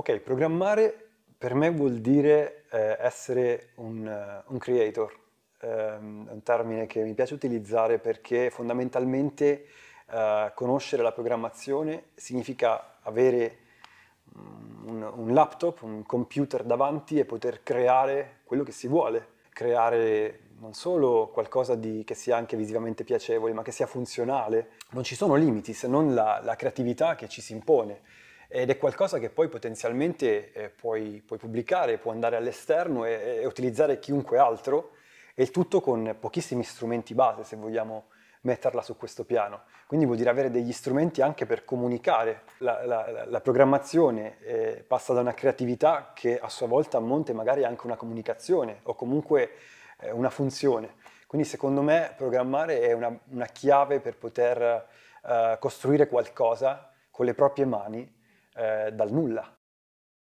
Ok, programmare per me vuol dire eh, essere un, uh, un creator, um, un termine che mi piace utilizzare perché fondamentalmente uh, conoscere la programmazione significa avere un, un, laptop, un computer davanti e poter creare quello che si vuole, creare non solo qualcosa di, che sia anche visivamente piacevole, ma che sia funzionale. Non ci sono limiti se non la, la creatività che ci si impone ed è qualcosa che poi potenzialmente eh, puoi, puoi, pubblicare, può andare all'esterno e, e, utilizzare chiunque altro e il tutto con pochissimi strumenti base se vogliamo metterla su questo piano. Quindi vuol dire avere degli strumenti anche per comunicare. La, la, la programmazione eh, passa da una creatività che a sua volta a magari anche una comunicazione o comunque eh, una funzione. Quindi secondo me programmare è una, una chiave per poter eh, costruire qualcosa con le proprie mani eh, dal nulla.